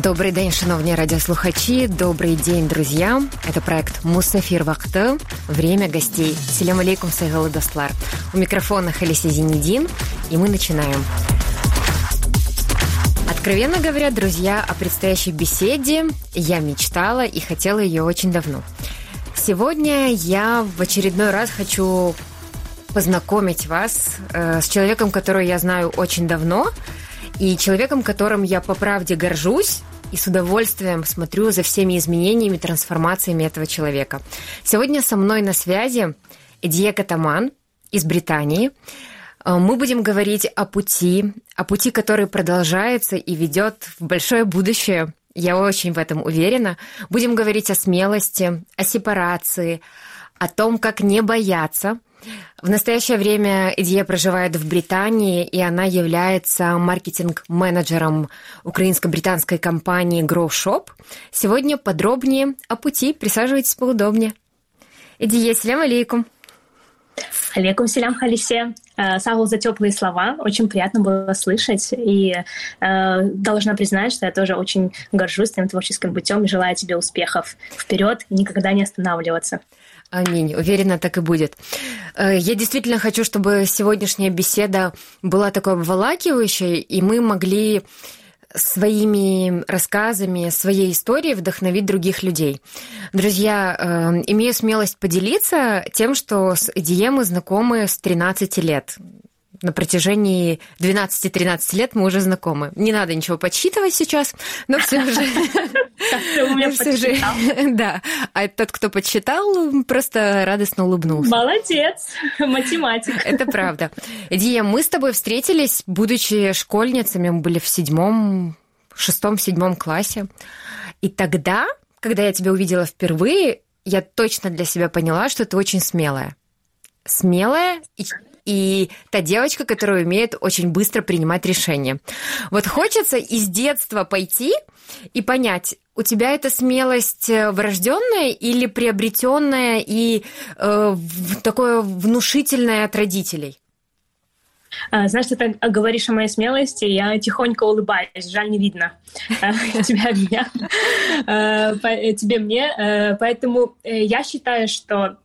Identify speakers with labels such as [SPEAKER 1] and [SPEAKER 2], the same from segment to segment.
[SPEAKER 1] Добрий день, шановні радіослухачі. Добрый день, друзья. Это проект Мусафир Вахты. Время гостей. Селям алейкум, Сайгалы Достлар. У микрофона Халиси Зинедин. И мы начинаем. Откровенно говоря, друзья, о предстоящей беседе я мечтала и хотела ее очень давно. Сегодня я в очередной раз хочу познакомить вас э, с человеком, которого я знаю очень давно, и человеком, которым я по правде горжусь и с удовольствием смотрю за всеми изменениями, трансформациями этого человека. Сегодня со мной на связи Эдия Катаман из Британии. Э, мы будем говорить о пути, о пути, который продолжается и ведет в большое будущее. Я очень в этом уверена. Будем говорить о смелости, о сепарации, о том, как не бояться – в настоящее время Идея проживает в Британии, и она является маркетинг-менеджером украинско-британской компании Grow Shop. Сегодня подробнее о пути. Присаживайтесь поудобнее. Идея, салям алейкум.
[SPEAKER 2] Алейкум селям халисе. Э, Сагу за теплые слова. Очень приятно было слышать. И э, должна признать, что я тоже очень горжусь твоим творческим путем и желаю тебе успехов вперед и никогда не останавливаться.
[SPEAKER 1] Аминь. Уверена, так и будет. Э, я действительно хочу, чтобы сегодняшняя беседа была такой обволакивающей, и мы могли своими рассказами, своей историей вдохновить других людей. Друзья, э, имею смелость поделиться тем, что с Эдием мы знакомы с 13 лет на протяжении 12-13 лет мы уже знакомы. Не надо ничего подсчитывать сейчас, но все же...
[SPEAKER 2] Все же,
[SPEAKER 1] да. А тот, кто подсчитал, просто радостно улыбнулся.
[SPEAKER 2] Молодец, математик.
[SPEAKER 1] Это правда. Дия, мы с тобой встретились, будучи школьницами, мы были в седьмом, шестом-седьмом классе. И тогда, когда я тебя увидела впервые, я точно для себя поняла, что ты очень смелая. Смелая и и та девочка, которая умеет очень быстро принимать решения. Вот хочется из детства пойти и понять, у тебя это смелость э, врожденная или приобретенная и э, такое внушительное от родителей?
[SPEAKER 2] А, знаешь, ты так говоришь о моей смелости, я тихонько улыбаюсь, жаль, не видно а, тебя меня, а, тебе мне. Поэтому э, я считаю, что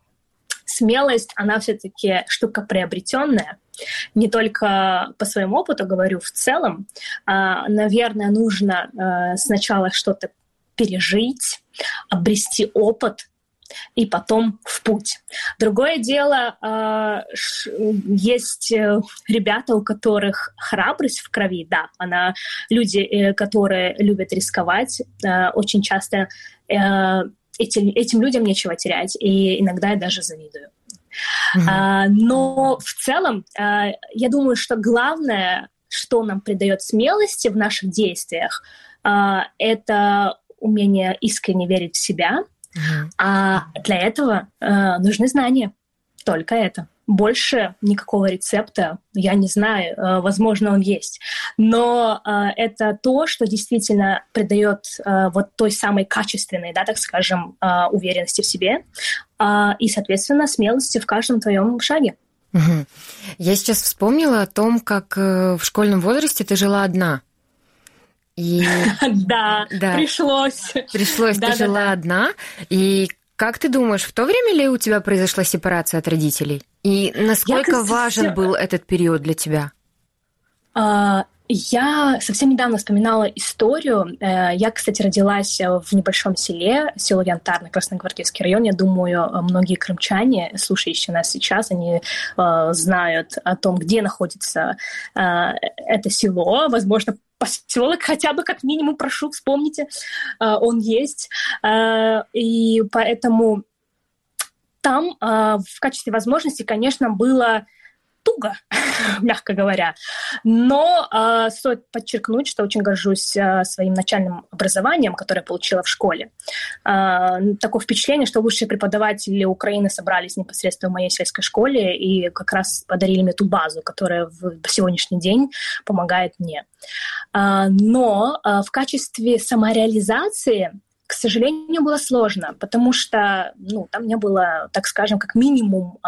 [SPEAKER 2] смелость, она все-таки штука приобретенная. Не только по своему опыту говорю, в целом, а, наверное, нужно э, сначала что-то пережить, обрести опыт, и потом в путь. Другое дело, э, есть э, ребята, у которых храбрость в крови, да, она люди, которые любят рисковать, очень часто этим, этим людям нечего терять, и иногда я даже завидую. Mm-hmm. А, но в целом, а, я думаю, что главное, что нам придает смелости в наших действиях, а, это умение искренне верить в себя, mm-hmm. а для этого а, нужны знания. Только это больше никакого рецепта я не знаю, э, возможно, он есть. Но э, это то, что действительно придает э, вот той самой качественной, да, так скажем, уверенности в себе и, соответственно, смелости в каждом твоем шаге.
[SPEAKER 1] Угу. Я сейчас вспомнила о том, как в школьном возрасте ты жила одна.
[SPEAKER 2] И... Да, да, пришлось.
[SPEAKER 1] Пришлось, ты жила одна. И как ты думаешь, в то время ли у тебя произошла сепарация от родителей? И насколько Я, важен был этот период для тебя?
[SPEAKER 2] А, я совсем недавно вспоминала историю. Э, я, кстати, родилась в небольшом селе, село Янтарный, Красногвардейский район. Я думаю, многие крымчане, слушающие нас сейчас, они э, знают о том, где находится э, это село. Возможно, поселок хотя бы как минимум, прошу, вспомните, он есть. И поэтому там э, в качестве возможности, конечно, было туго, мягко говоря. Но э, стоит подчеркнуть, что очень горжусь э, своим начальным образованием, которое получила в школе. Э, такое впечатление, что лучшие преподаватели Украины собрались непосредственно в моей сельской школе и как раз подарили мне ту базу, которая в, в сегодняшний день помогает мне. Э, но э, в качестве самореализации к сожалению, было сложно, потому что ну, там не было, так скажем, как минимум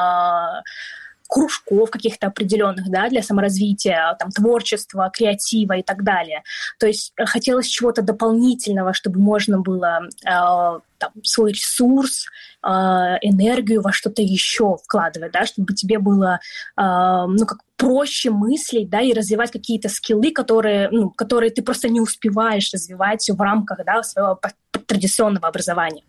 [SPEAKER 2] кружков каких-то определенных, да, для саморазвития, там, творчества, креатива и так далее. То есть хотелось чего-то дополнительного, чтобы можно было э, там, свой ресурс, э, энергию во что-то еще вкладывать, да, чтобы тебе было, э, ну, как проще мыслить, да, и развивать какие-то скиллы, которые, ну, которые ты просто не успеваешь развивать в рамках, да, своего традиционного образования.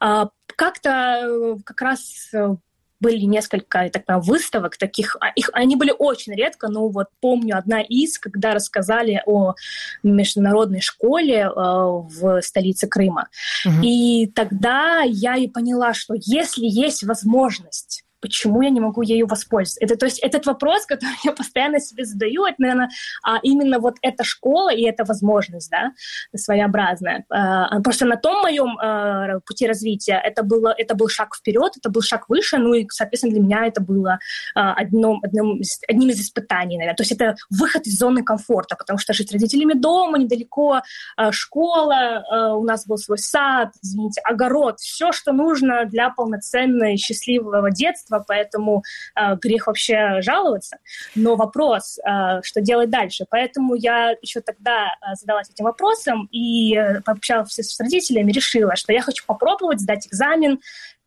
[SPEAKER 2] Э, как-то э, как раз э, были несколько так, выставок таких, а, их, они были очень редко, но вот помню одна из, когда рассказали о международной школе э, в столице Крыма. Угу. И тогда я и поняла, что если есть возможность почему я не могу ею воспользоваться? Это, то есть этот вопрос, который я постоянно себе задаю, это, наверное, а именно вот эта школа и эта возможность, да, своеобразная. А, просто на том моем а, пути развития это, было, это был шаг вперед, это был шаг выше, ну и, соответственно, для меня это было а, одном, одним, одним из испытаний, наверное. То есть это выход из зоны комфорта, потому что жить с родителями дома, недалеко, школа, у нас был свой сад, извините, огород, все, что нужно для полноценного счастливого детства, общества, поэтому э, грех вообще жаловаться. Но вопрос, э, что делать дальше? Поэтому я еще тогда э, задалась этим вопросом и э, пообщалась с родителями, решила, что я хочу попробовать сдать экзамен,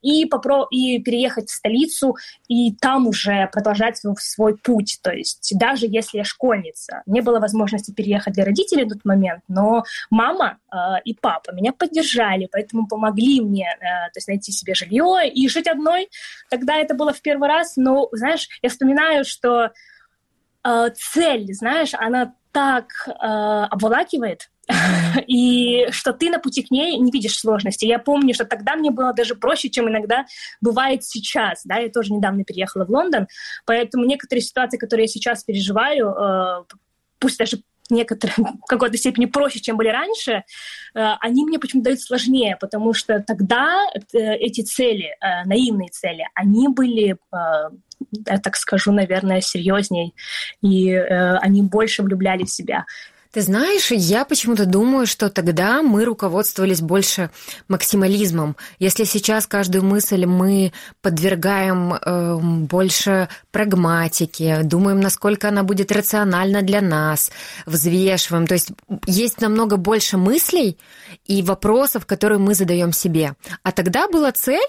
[SPEAKER 2] и, попро- и переехать в столицу, и там уже продолжать свой, свой путь. То есть даже если я школьница, не было возможности переехать для родителей в тот момент, но мама э, и папа меня поддержали, поэтому помогли мне э, то есть найти себе жилье и жить одной. Тогда это было в первый раз, но, знаешь, я вспоминаю, что э, цель, знаешь, она так э, обволакивает, и что ты на пути к ней не видишь сложности. Я помню, что тогда мне было даже проще, чем иногда бывает сейчас. Да, я тоже недавно переехала в Лондон, поэтому некоторые ситуации, которые я сейчас переживаю, э, пусть даже некоторые в какой-то степени проще, чем были раньше, э, они мне почему-то дают сложнее, потому что тогда э, эти цели, наивные цели, они были я так скажу, наверное, серьезней, и они больше влюбляли в себя.
[SPEAKER 1] Ты знаешь, я почему-то думаю, что тогда мы руководствовались больше максимализмом. Если сейчас каждую мысль мы подвергаем э, больше прагматике, думаем, насколько она будет рациональна для нас, взвешиваем. То есть есть намного больше мыслей и вопросов, которые мы задаем себе. А тогда была цель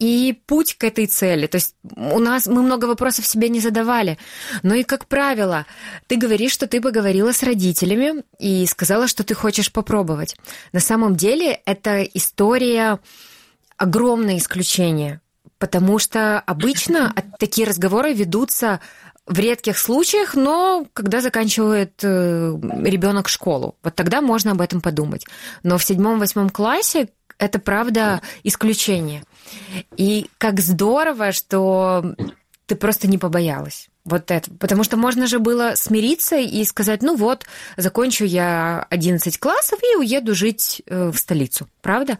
[SPEAKER 1] и путь к этой цели. То есть у нас мы много вопросов себе не задавали. Но и, как правило, ты говоришь, что ты поговорила с родителями и сказала, что ты хочешь попробовать. На самом деле это история огромное исключение, потому что обычно такие разговоры ведутся в редких случаях, но когда заканчивает э, ребенок школу, вот тогда можно об этом подумать. Но в седьмом-восьмом классе это правда исключение. И как здорово, что ты просто не побоялась. Вот это. Потому что можно же было смириться и сказать, ну вот, закончу я 11 классов и уеду жить э, в столицу. Правда?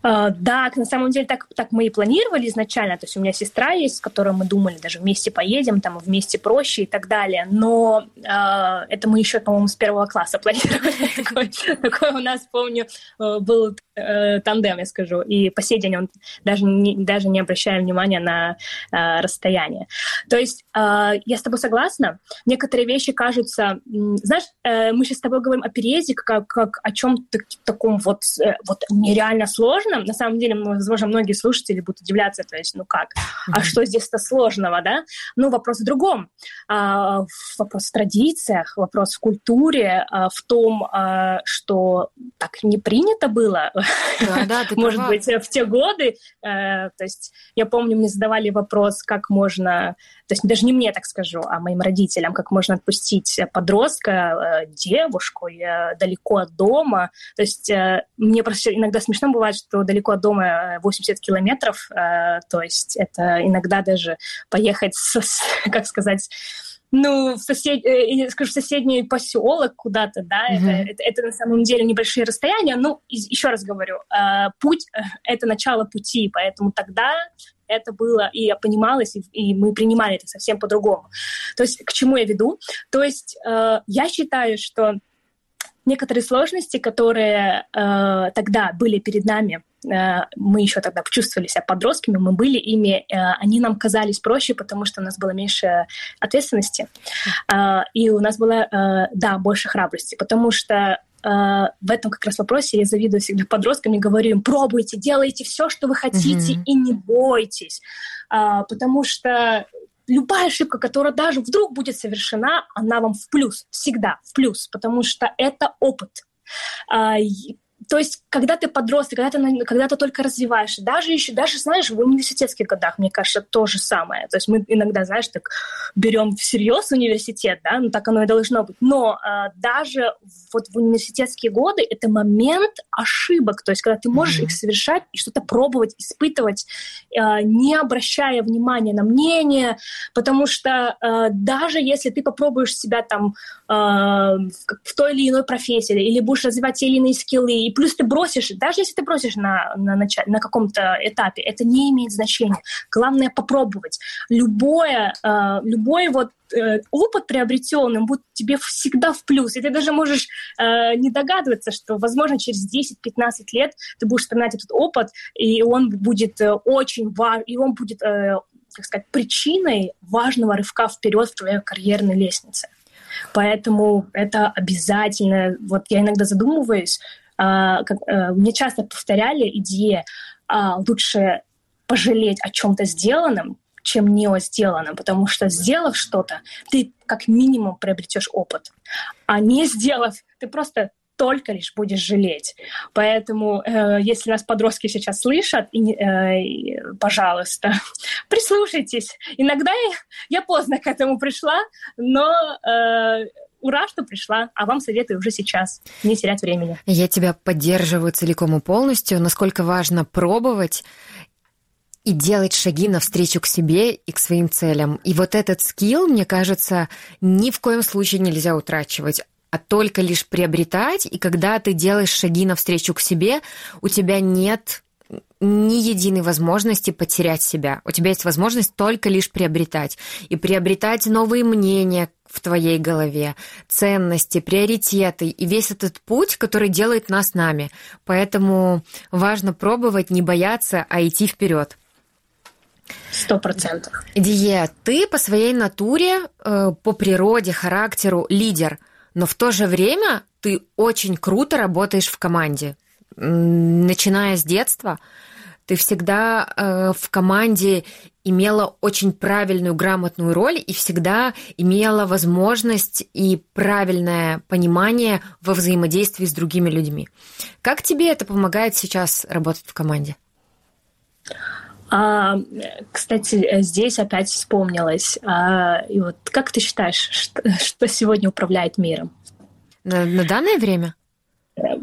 [SPEAKER 2] Uh, да, на самом деле так, так мы и планировали изначально. То есть у меня сестра есть, с которой мы думали, даже вместе поедем, там вместе проще и так далее. Но uh, это мы еще, по-моему, с первого класса планировали. Такой у нас, помню, э, был э, тандем, я скажу. И по сей день он даже не, даже не обращая внимания на э, расстояние. То есть э, я с тобой согласна. Некоторые вещи кажутся... Знаешь, э, мы сейчас с тобой говорим о переезде как, как о чем-то таком вот, э, вот нереально сложном. На самом деле, возможно, многие слушатели будут удивляться, то есть, ну как, а что здесь-то сложного, да? Ну, вопрос в другом. А, вопрос в традициях, вопрос в культуре, а, в том, а, что так не принято было
[SPEAKER 1] да, да, ты
[SPEAKER 2] может быть, в те годы. Э, то есть я помню, мне задавали вопрос, как можно, то есть даже не мне, так скажу, а моим родителям, как можно отпустить подростка, э, девушку далеко от дома. То есть э, мне просто иногда смешно бывает, что далеко от дома 80 километров, то есть это иногда даже поехать, с, как сказать, ну, в, сосед... э, скажу, в соседний поселок куда-то, да, mm-hmm. это, это, это на самом деле небольшие расстояния, ну, еще раз говорю, э, путь э, — это начало пути, поэтому тогда это было, и я понималась, и, и мы принимали это совсем по-другому. То есть к чему я веду? То есть э, я считаю, что некоторые сложности, которые э, тогда были перед нами, мы еще тогда чувствовали себя подростками, мы были ими, э, они нам казались проще, потому что у нас было меньше ответственности, э, и у нас было, да, больше храбрости, потому что в этом как раз вопросе я завидую всегда подросткам и говорю им, пробуйте, делайте все, что вы хотите, mm-hmm. и не бойтесь, потому что любая ошибка, которая даже вдруг будет совершена, она вам в плюс, всегда в плюс, потому что это опыт. То есть, когда ты подросток, когда ты, когда ты только развиваешься, даже еще, даже, знаешь, в университетских годах, мне кажется, то же самое. То есть мы иногда, знаешь, так берем всерьез университет, да, ну так оно и должно быть. Но э, даже вот в университетские годы это момент ошибок, то есть когда ты можешь mm-hmm. их совершать и что-то пробовать, испытывать, э, не обращая внимания на мнение, потому что э, даже если ты попробуешь себя там э, в той или иной профессии или будешь развивать те или иные скиллы и плюс ты бросишь, даже если ты бросишь на, на, начале, на каком-то этапе, это не имеет значения. Главное попробовать. Любое, э, любой вот э, опыт приобретенный будет тебе всегда в плюс. И ты даже можешь э, не догадываться, что, возможно, через 10-15 лет ты будешь вспоминать этот опыт, и он будет э, очень важен, и он будет, э, как сказать, причиной важного рывка вперед в твоей карьерной лестнице. Поэтому это обязательно. Вот я иногда задумываюсь, как, а, мне часто повторяли идеи а, лучше пожалеть о чем-то сделанном, чем не о сделанном, потому что сделав что-то, ты как минимум приобретешь опыт, а не сделав, ты просто только лишь будешь жалеть. Поэтому, э, если нас подростки сейчас слышат, и, э, пожалуйста, прислушайтесь. Иногда я, я поздно к этому пришла, но э, ура, что пришла, а вам советую уже сейчас, не терять времени.
[SPEAKER 1] Я тебя поддерживаю целиком и полностью. Насколько важно пробовать и делать шаги навстречу к себе и к своим целям. И вот этот скилл, мне кажется, ни в коем случае нельзя утрачивать а только лишь приобретать, и когда ты делаешь шаги навстречу к себе, у тебя нет ни единой возможности потерять себя. У тебя есть возможность только лишь приобретать. И приобретать новые мнения в твоей голове, ценности, приоритеты и весь этот путь, который делает нас нами. Поэтому важно пробовать, не бояться, а идти вперед.
[SPEAKER 2] Сто процентов.
[SPEAKER 1] Дие, ты по своей натуре, э, по природе, характеру лидер, но в то же время ты очень круто работаешь в команде начиная с детства, ты всегда э, в команде имела очень правильную, грамотную роль и всегда имела возможность и правильное понимание во взаимодействии с другими людьми. Как тебе это помогает сейчас работать в команде?
[SPEAKER 2] А, кстати, здесь опять вспомнилось. А, и вот как ты считаешь, что, что сегодня управляет миром?
[SPEAKER 1] На, на данное время?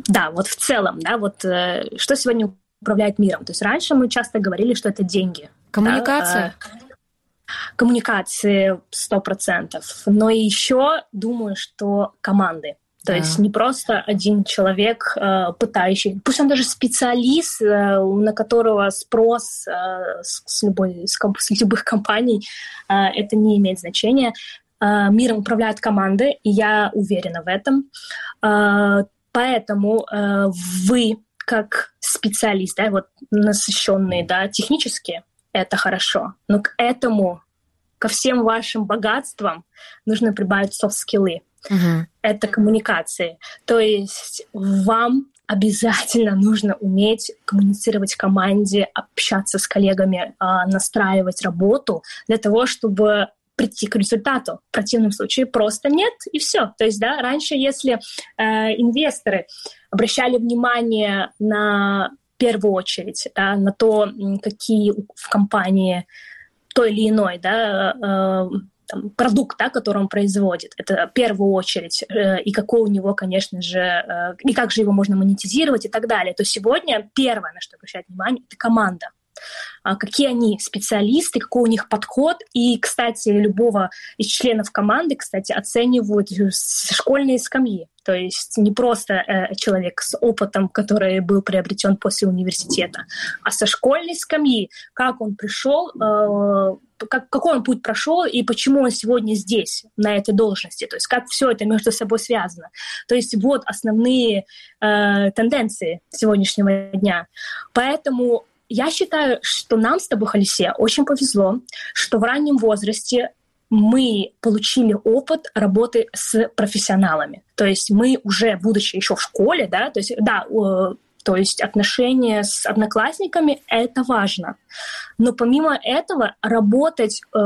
[SPEAKER 2] да, вот в целом, да, вот э, что сегодня управляет миром. То есть раньше мы часто говорили, что это деньги.
[SPEAKER 1] Коммуникация. Да,
[SPEAKER 2] коммуникации сто процентов. Но еще думаю, что команды. То да. есть не просто один человек, э, пытающий, пусть он даже специалист, э, на которого спрос с, любой, с, любых компаний, это не имеет значения. Миром управляют команды, и я уверена в этом. Поэтому вы как специалист, да, вот насыщенные, да, технически, это хорошо. Но к этому, ко всем вашим богатствам нужно прибавить софт-скиллы. Uh-huh. Это коммуникации. То есть вам обязательно нужно уметь коммуницировать в команде, общаться с коллегами, а, настраивать работу для того, чтобы прийти к результату. В противном случае просто нет, и все. То есть, да, раньше, если э, инвесторы обращали внимание на первую очередь да, на то, какие в компании той или иной да, э, там, продукт, да, который он производит. Это в первую очередь. Э, и какой у него, конечно же, э, и как же его можно монетизировать и так далее. То сегодня первое, на что обращать внимание, это команда. А, какие они специалисты, какой у них подход. И, кстати, любого из членов команды, кстати, оценивают с школьной скамьи. То есть не просто э, человек с опытом, который был приобретен после университета, а со школьной скамьи, как он пришел, э, как, какой он путь прошел и почему он сегодня здесь, на этой должности. То есть как все это между собой связано. То есть вот основные э, тенденции сегодняшнего дня. Поэтому я считаю, что нам с тобой, Халисе, очень повезло, что в раннем возрасте мы получили опыт работы с профессионалами. То есть мы уже, будучи еще в школе, да, то есть, да, то есть отношения с одноклассниками — это важно. Но помимо этого работать, э,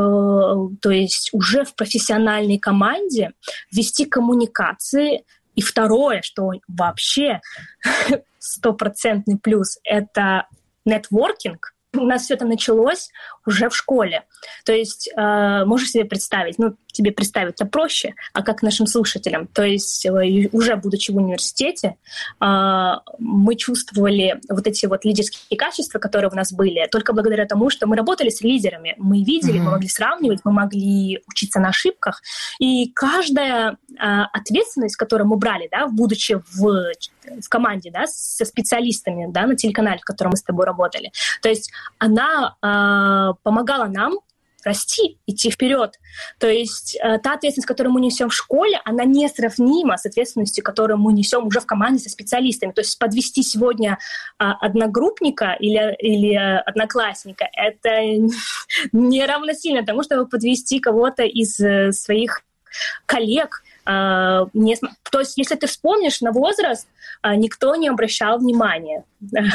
[SPEAKER 2] то есть уже в профессиональной команде, вести коммуникации. И второе, что вообще стопроцентный плюс — это нетворкинг — у нас все это началось уже в школе. То есть э, можешь себе представить, ну, тебе представить это проще, а как нашим слушателям. То есть э, уже будучи в университете, э, мы чувствовали вот эти вот лидерские качества, которые у нас были, только благодаря тому, что мы работали с лидерами. Мы видели, mm-hmm. мы могли сравнивать, мы могли учиться на ошибках. И каждая э, ответственность, которую мы брали, да, будучи в, в команде, да, со специалистами, да, на телеканале, в котором мы с тобой работали, то есть она э, помогала нам расти, идти вперед. То есть э, та ответственность, которую мы несем в школе, она несравнима с ответственностью, которую мы несем уже в команде со специалистами. То есть подвести сегодня э, одногруппника или, или одноклассника, это не равносильно тому, чтобы подвести кого-то из э, своих коллег, не, то есть, если ты вспомнишь на возраст, а, никто не обращал внимания,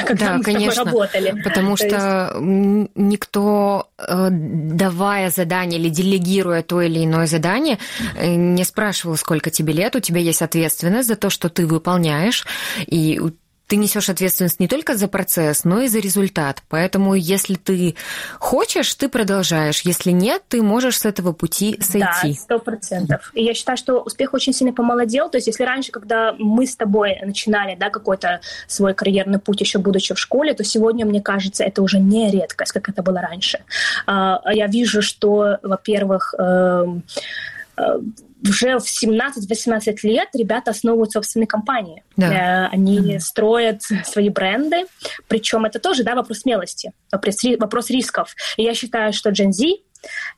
[SPEAKER 2] когда да, мы конечно, с тобой работали.
[SPEAKER 1] Потому то что есть... никто, э, давая задание или делегируя то или иное задание, э, не спрашивал, сколько тебе лет, у тебя есть ответственность за то, что ты выполняешь, и ты несешь ответственность не только за процесс, но и за результат. Поэтому, если ты хочешь, ты продолжаешь. Если нет, ты можешь с этого пути сойти.
[SPEAKER 2] Да, сто процентов. И я считаю, что успех очень сильно помолодел. То есть, если раньше, когда мы с тобой начинали да, какой-то свой карьерный путь, еще будучи в школе, то сегодня, мне кажется, это уже не редкость, как это было раньше. А, я вижу, что, во-первых, эм, э, уже в 17-18 лет ребята основывают собственные компании. Да. Э, они mm-hmm. строят свои бренды, причем это тоже да, вопрос смелости, вопрос, вопрос рисков. И я считаю, что Gen Z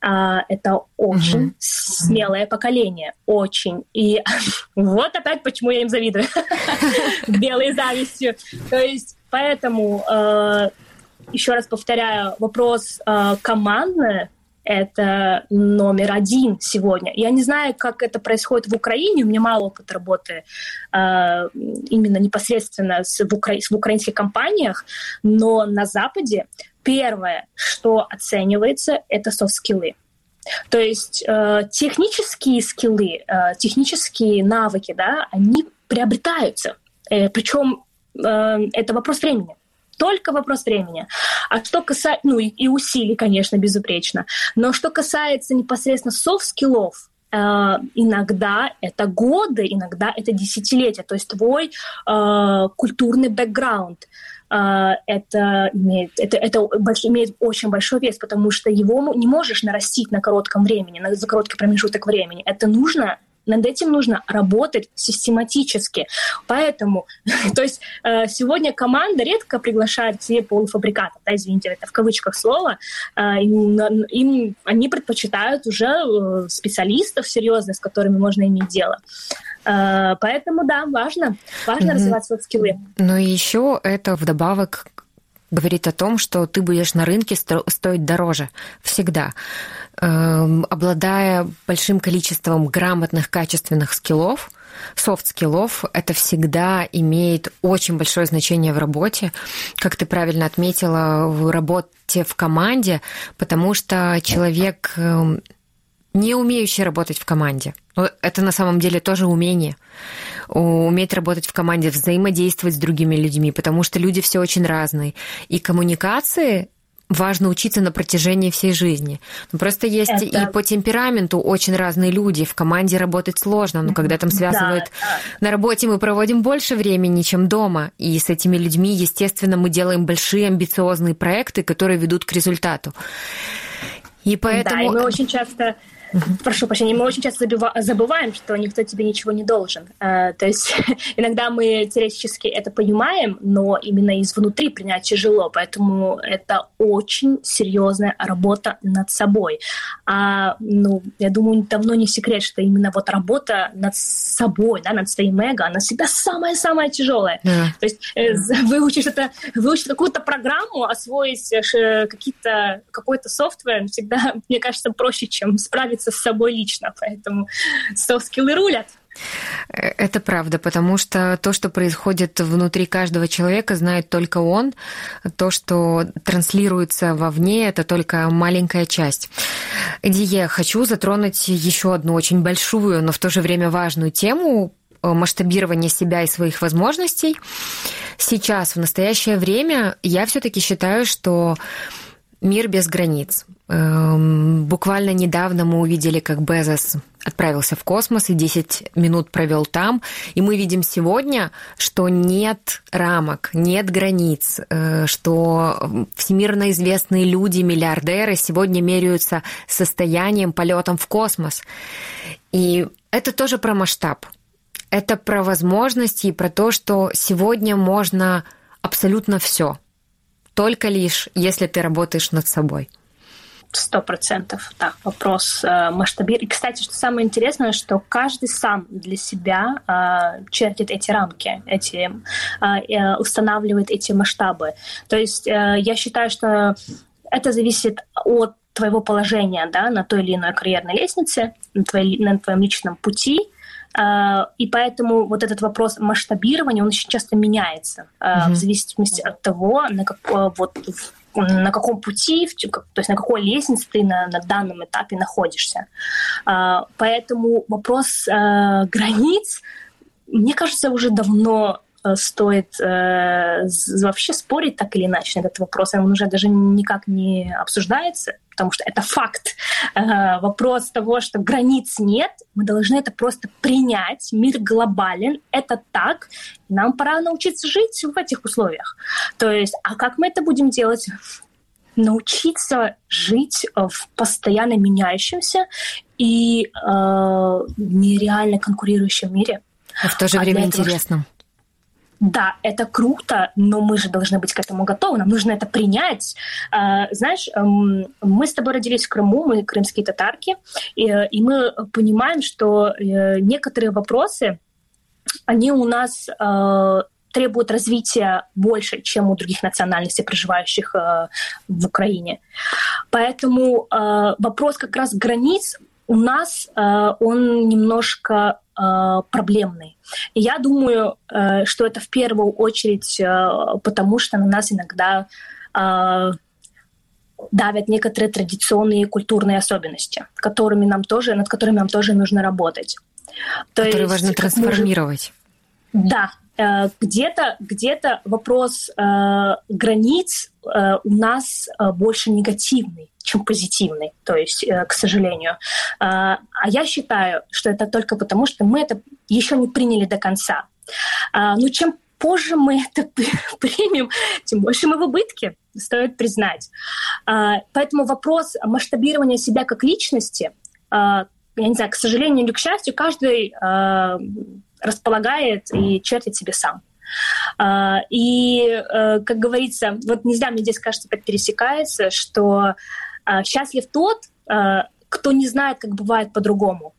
[SPEAKER 2] Uh, это очень mm-hmm. смелое поколение, очень. И вот опять почему я им завидую белой завистью. То есть поэтому uh, еще раз повторяю, вопрос uh, командный это номер один сегодня. Я не знаю, как это происходит в Украине, у меня мало опыта работы э, именно непосредственно с, в, укра... в украинских компаниях, но на Западе первое, что оценивается, это софт-скиллы. То есть э, технические скиллы, э, технические навыки, да, они приобретаются. Э, причем э, это вопрос времени. Только вопрос времени. А что касается, ну и, усилий, конечно, безупречно. Но что касается непосредственно soft skill ов, э, иногда это годы, иногда это десятилетия. То есть твой э, культурный background, э, это, имеет, это, это больш, имеет очень большой вес, потому что его не можешь нарастить на коротком времени, на, за короткий промежуток времени. Это нужно над этим нужно работать систематически. Поэтому, то есть э, сегодня команда редко приглашает к себе полуфабрикаты, да, извините, это в кавычках слово, э, им, им, они предпочитают уже э, специалистов серьезных, с которыми можно иметь дело. Поэтому, да, важно, важно mm-hmm. развивать софт-скиллы.
[SPEAKER 1] Но еще это вдобавок говорит о том, что ты будешь на рынке стоить дороже всегда. Эм, обладая большим количеством грамотных, качественных скиллов, soft skill ов, это всегда имеет очень большое значение в работе. Как ты правильно отметила, в работе в команде, потому что человек эм, не умеющий работать в команде. Это на самом деле тоже умение. Уметь работать в команде, взаимодействовать с другими людьми, потому что люди все очень разные. И коммуникации важно учиться на протяжении всей жизни. Ну, просто есть Это... и по темпераменту очень разные люди. В команде работать сложно, но когда там связывают да, да. на работе, мы проводим больше времени, чем дома. И с этими людьми, естественно, мы делаем большие амбициозные проекты, которые ведут к результату.
[SPEAKER 2] И поэтому... Да, и мы очень часто Прошу прощения, мы очень часто забываем, что никто тебе ничего не должен. Э, то есть иногда мы теоретически это понимаем, но именно изнутри принять тяжело, поэтому это очень серьезная работа над собой. А, ну, я думаю, давно не секрет, что именно вот работа над собой, да, над своим эго, она всегда самая-самая тяжелая. Yeah. То есть э, выучишь это, выучить какую-то программу, освоить э, какие-то, какой-то софтвер всегда, мне кажется, проще, чем справиться справиться с собой лично, поэтому софт-скиллы рулят.
[SPEAKER 1] Это правда, потому что то, что происходит внутри каждого человека, знает только он. То, что транслируется вовне, это только маленькая часть. Дие, хочу затронуть еще одну очень большую, но в то же время важную тему э, масштабирования себя и своих возможностей. Сейчас, в настоящее время, я все-таки считаю, что Мир без границ. Эм, буквально недавно мы увидели, как Безос отправился в космос и 10 минут провел там. И мы видим сегодня, что нет рамок, нет границ, э, что всемирно известные люди, миллиардеры сегодня меряются состоянием, полетом в космос. И это тоже про масштаб. Это про возможности и про то, что сегодня можно абсолютно все – только лишь, если ты работаешь над собой.
[SPEAKER 2] Сто процентов, да, вопрос э, масштабирования. И, кстати, что самое интересное, что каждый сам для себя э, чертит эти рамки, эти, э, э, устанавливает эти масштабы. То есть э, я считаю, что это зависит от твоего положения да, на той или иной карьерной лестнице, на, твоей, на твоем личном пути, и поэтому вот этот вопрос масштабирования, он очень часто меняется mm-hmm. в зависимости от того, на, как, а, вот, на каком пути, то есть на какой лестнице ты на, на данном этапе находишься. Поэтому вопрос границ, мне кажется, уже давно стоит э, вообще спорить так или иначе на этот вопрос. Он уже даже никак не обсуждается потому что это факт. Э, вопрос того, что границ нет, мы должны это просто принять. Мир глобален, это так. Нам пора научиться жить в этих условиях. То есть, а как мы это будем делать? научиться жить в постоянно меняющемся и э, нереально конкурирующем мире.
[SPEAKER 1] А в то же а время интересном. Того,
[SPEAKER 2] да, это круто, но мы же должны быть к этому готовы, нам нужно это принять. А, знаешь, эм, мы с тобой родились в Крыму, мы крымские татарки, и, мы понимаем, что э, некоторые вопросы, они у нас э, требуют развития больше, чем у других национальностей, проживающих э, в Украине. Поэтому вопрос как раз границ у нас он немножко Э, проблемный. И я думаю, э, что это в первую очередь э, потому, что на нас иногда давят некоторые традиционные культурные особенности, которыми нам тоже, над которыми нам тоже нужно работать.
[SPEAKER 1] То которые есть, важно трансформировать.
[SPEAKER 2] Да, где-то где вопрос э, границ э, у нас э, больше негативный чем позитивный, то есть, э, к сожалению. А, а я считаю, что это только потому, что мы это еще не приняли до конца. А, но чем позже мы это примем, тем больше мы в убытке, стоит признать. А, поэтому вопрос масштабирования себя как личности, я не знаю, к сожалению или к счастью, каждый располагает и чертит себе сам. И, э, как говорится, вот не зря мне здесь, кажется, так пересекается, что а, счастлив тот, а, кто не знает, как бывает по-другому.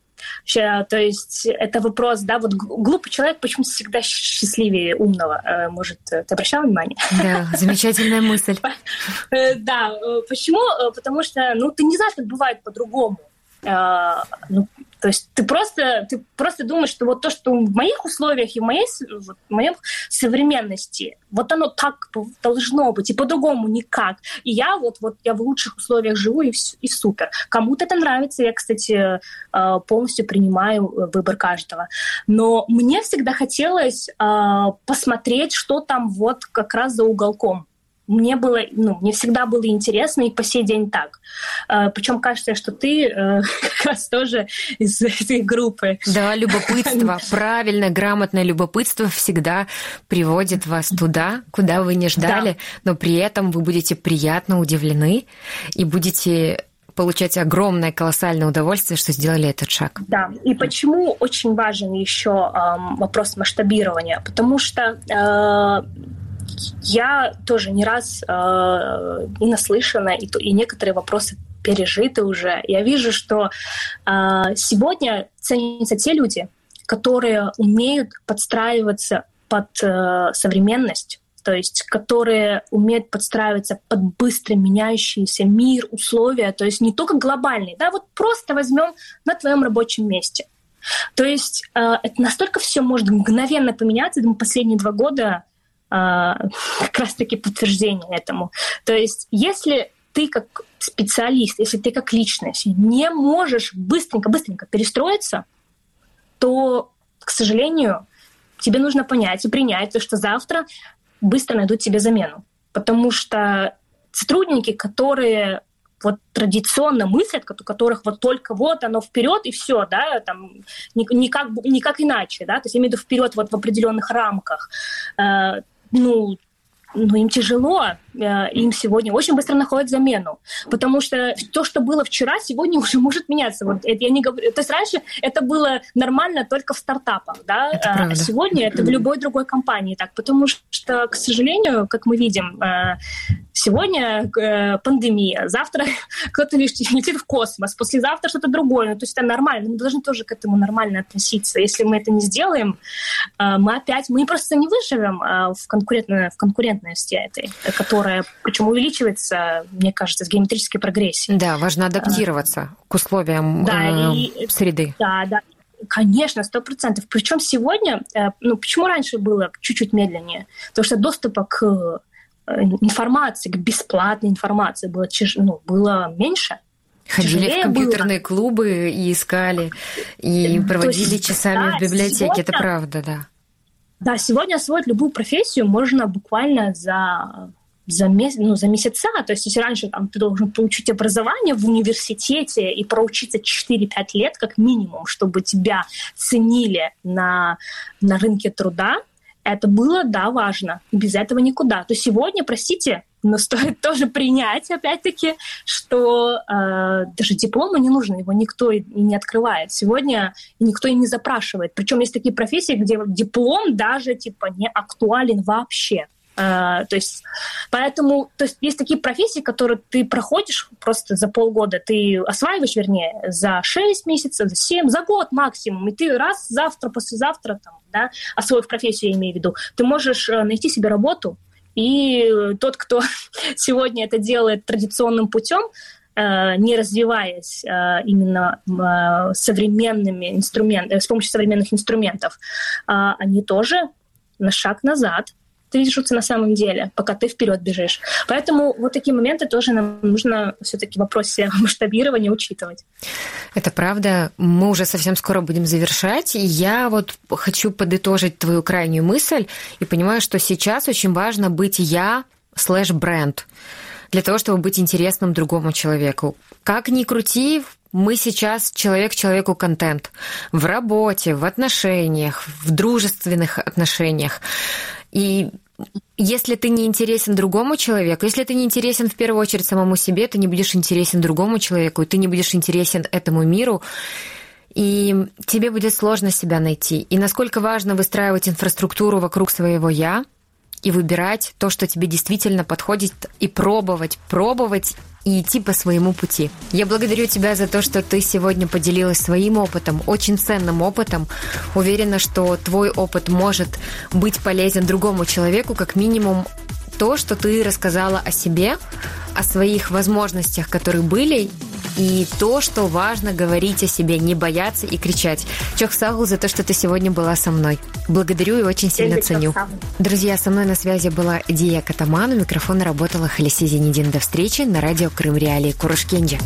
[SPEAKER 2] То есть это вопрос, да, вот глупый человек почему всегда счастливее умного? Э, может, ты обращал внимание?
[SPEAKER 1] Да, замечательная мысль.
[SPEAKER 2] Э, да, э, почему? Потому что, ну, ты не знаешь, как бывает по-другому. А, ну, то есть ты просто, ты просто думаешь, что вот то, что в моих условиях и в моей, вот, в моей современности, вот оно так должно быть, и по-другому никак. И я вот, вот я в лучших условиях живу, и, и супер. Кому-то это нравится, я, кстати, э, полностью принимаю э, выбор каждого. Но мне всегда хотелось э, посмотреть, что там вот как раз за уголком мне было, ну, мне всегда было интересно, и по сей день так. Э, Причем кажется, что ты э, как раз тоже из этой группы.
[SPEAKER 1] Да, любопытство, правильное, грамотное любопытство всегда приводит вас туда, куда вы не ждали, да. но при этом вы будете приятно удивлены и будете получать огромное, колоссальное удовольствие, что сделали этот шаг.
[SPEAKER 2] Да, и почему очень важен еще эм, вопрос масштабирования? Потому что э, я тоже не раз э, и наслышана, и, и некоторые вопросы пережиты уже. Я вижу, что э, сегодня ценятся те люди, которые умеют подстраиваться под э, современность, то есть которые умеют подстраиваться под быстро меняющийся мир, условия, то есть не только глобальный, да, вот просто возьмем на твоем рабочем месте. То есть э, это настолько все может мгновенно поменяться. Думаю, последние два года как раз-таки подтверждение этому. То есть если ты как специалист, если ты как личность не можешь быстренько-быстренько перестроиться, то, к сожалению, тебе нужно понять и принять, что завтра быстро найдут тебе замену. Потому что сотрудники, которые вот традиционно мыслят, у которых вот только вот оно вперед и все, да, там никак, никак иначе, да, то есть я имею в виду вперед вот в определенных рамках. Ну, ну, им тяжело, им сегодня очень быстро находят замену, потому что то, что было вчера, сегодня уже может меняться. Вот это я не говорю, то есть раньше это было нормально только в стартапах, да, а сегодня это в любой другой компании так, потому что, к сожалению, как мы видим, э, сегодня э, пандемия, завтра кто-то летит в космос, послезавтра что-то другое, ну, то есть это нормально, мы должны тоже к этому нормально относиться. Если мы это не сделаем, мы опять, мы просто не выживем в конкурентной, в конкурентности этой которая причем увеличивается, мне кажется, с геометрической прогрессией.
[SPEAKER 1] Да, важно адаптироваться к условиям да, э, и, среды.
[SPEAKER 2] Да, да. Конечно, сто процентов. Причем сегодня, э, ну почему раньше было чуть-чуть медленнее? Потому что доступа к э, информации, к бесплатной информации было, ну, было меньше.
[SPEAKER 1] Ходили в компьютерные было. клубы и искали, и проводили есть, часами да, в библиотеке, сегодня, это правда, да.
[SPEAKER 2] Да, сегодня освоить любую профессию можно буквально за за, месяц, ну, за месяца. То есть если раньше там, ты должен получить образование в университете и проучиться 4-5 лет как минимум, чтобы тебя ценили на, на рынке труда, это было, да, важно. Без этого никуда. То сегодня, простите, но стоит тоже принять, опять-таки, что э, даже диплома не нужно, его никто и не открывает. Сегодня никто и не запрашивает. Причем есть такие профессии, где диплом даже типа не актуален вообще. А, то есть, поэтому, то есть есть такие профессии, которые ты проходишь просто за полгода, ты осваиваешь, вернее, за 6 месяцев, за 7, за год максимум, и ты раз завтра, послезавтра, там, да, освоив профессию, я имею в виду, ты можешь э, найти себе работу, и тот, кто сегодня это делает традиционным путем, э, не развиваясь э, именно современными инструментами, с помощью современных инструментов, они тоже на шаг назад движутся на самом деле, пока ты вперед бежишь. Поэтому вот такие моменты тоже нам нужно все-таки в вопросе масштабирования учитывать.
[SPEAKER 1] Это правда. Мы уже совсем скоро будем завершать. Я вот хочу подытожить твою крайнюю мысль и понимаю, что сейчас очень важно быть я слэш бренд для того, чтобы быть интересным другому человеку. Как ни крути, мы сейчас человек человеку контент в работе, в отношениях, в дружественных отношениях. И если ты не интересен другому человеку, если ты не интересен в первую очередь самому себе, ты не будешь интересен другому человеку, ты не будешь интересен этому миру, и тебе будет сложно себя найти. И насколько важно выстраивать инфраструктуру вокруг своего «я», и выбирать то, что тебе действительно подходит, и пробовать, пробовать и идти по своему пути. Я благодарю тебя за то, что ты сегодня поделилась своим опытом, очень ценным опытом. Уверена, что твой опыт может быть полезен другому человеку, как минимум то, что ты рассказала о себе, о своих возможностях, которые были, и то, что важно говорить о себе, не бояться и кричать. Чохсагу за то, что ты сегодня была со мной. Благодарю и очень сильно ценю. Друзья, со мной на связи была Дия Катаман, у микрофона работала Халиси Зенедин. До встречи на радио Крым Реалии Курушкенджи.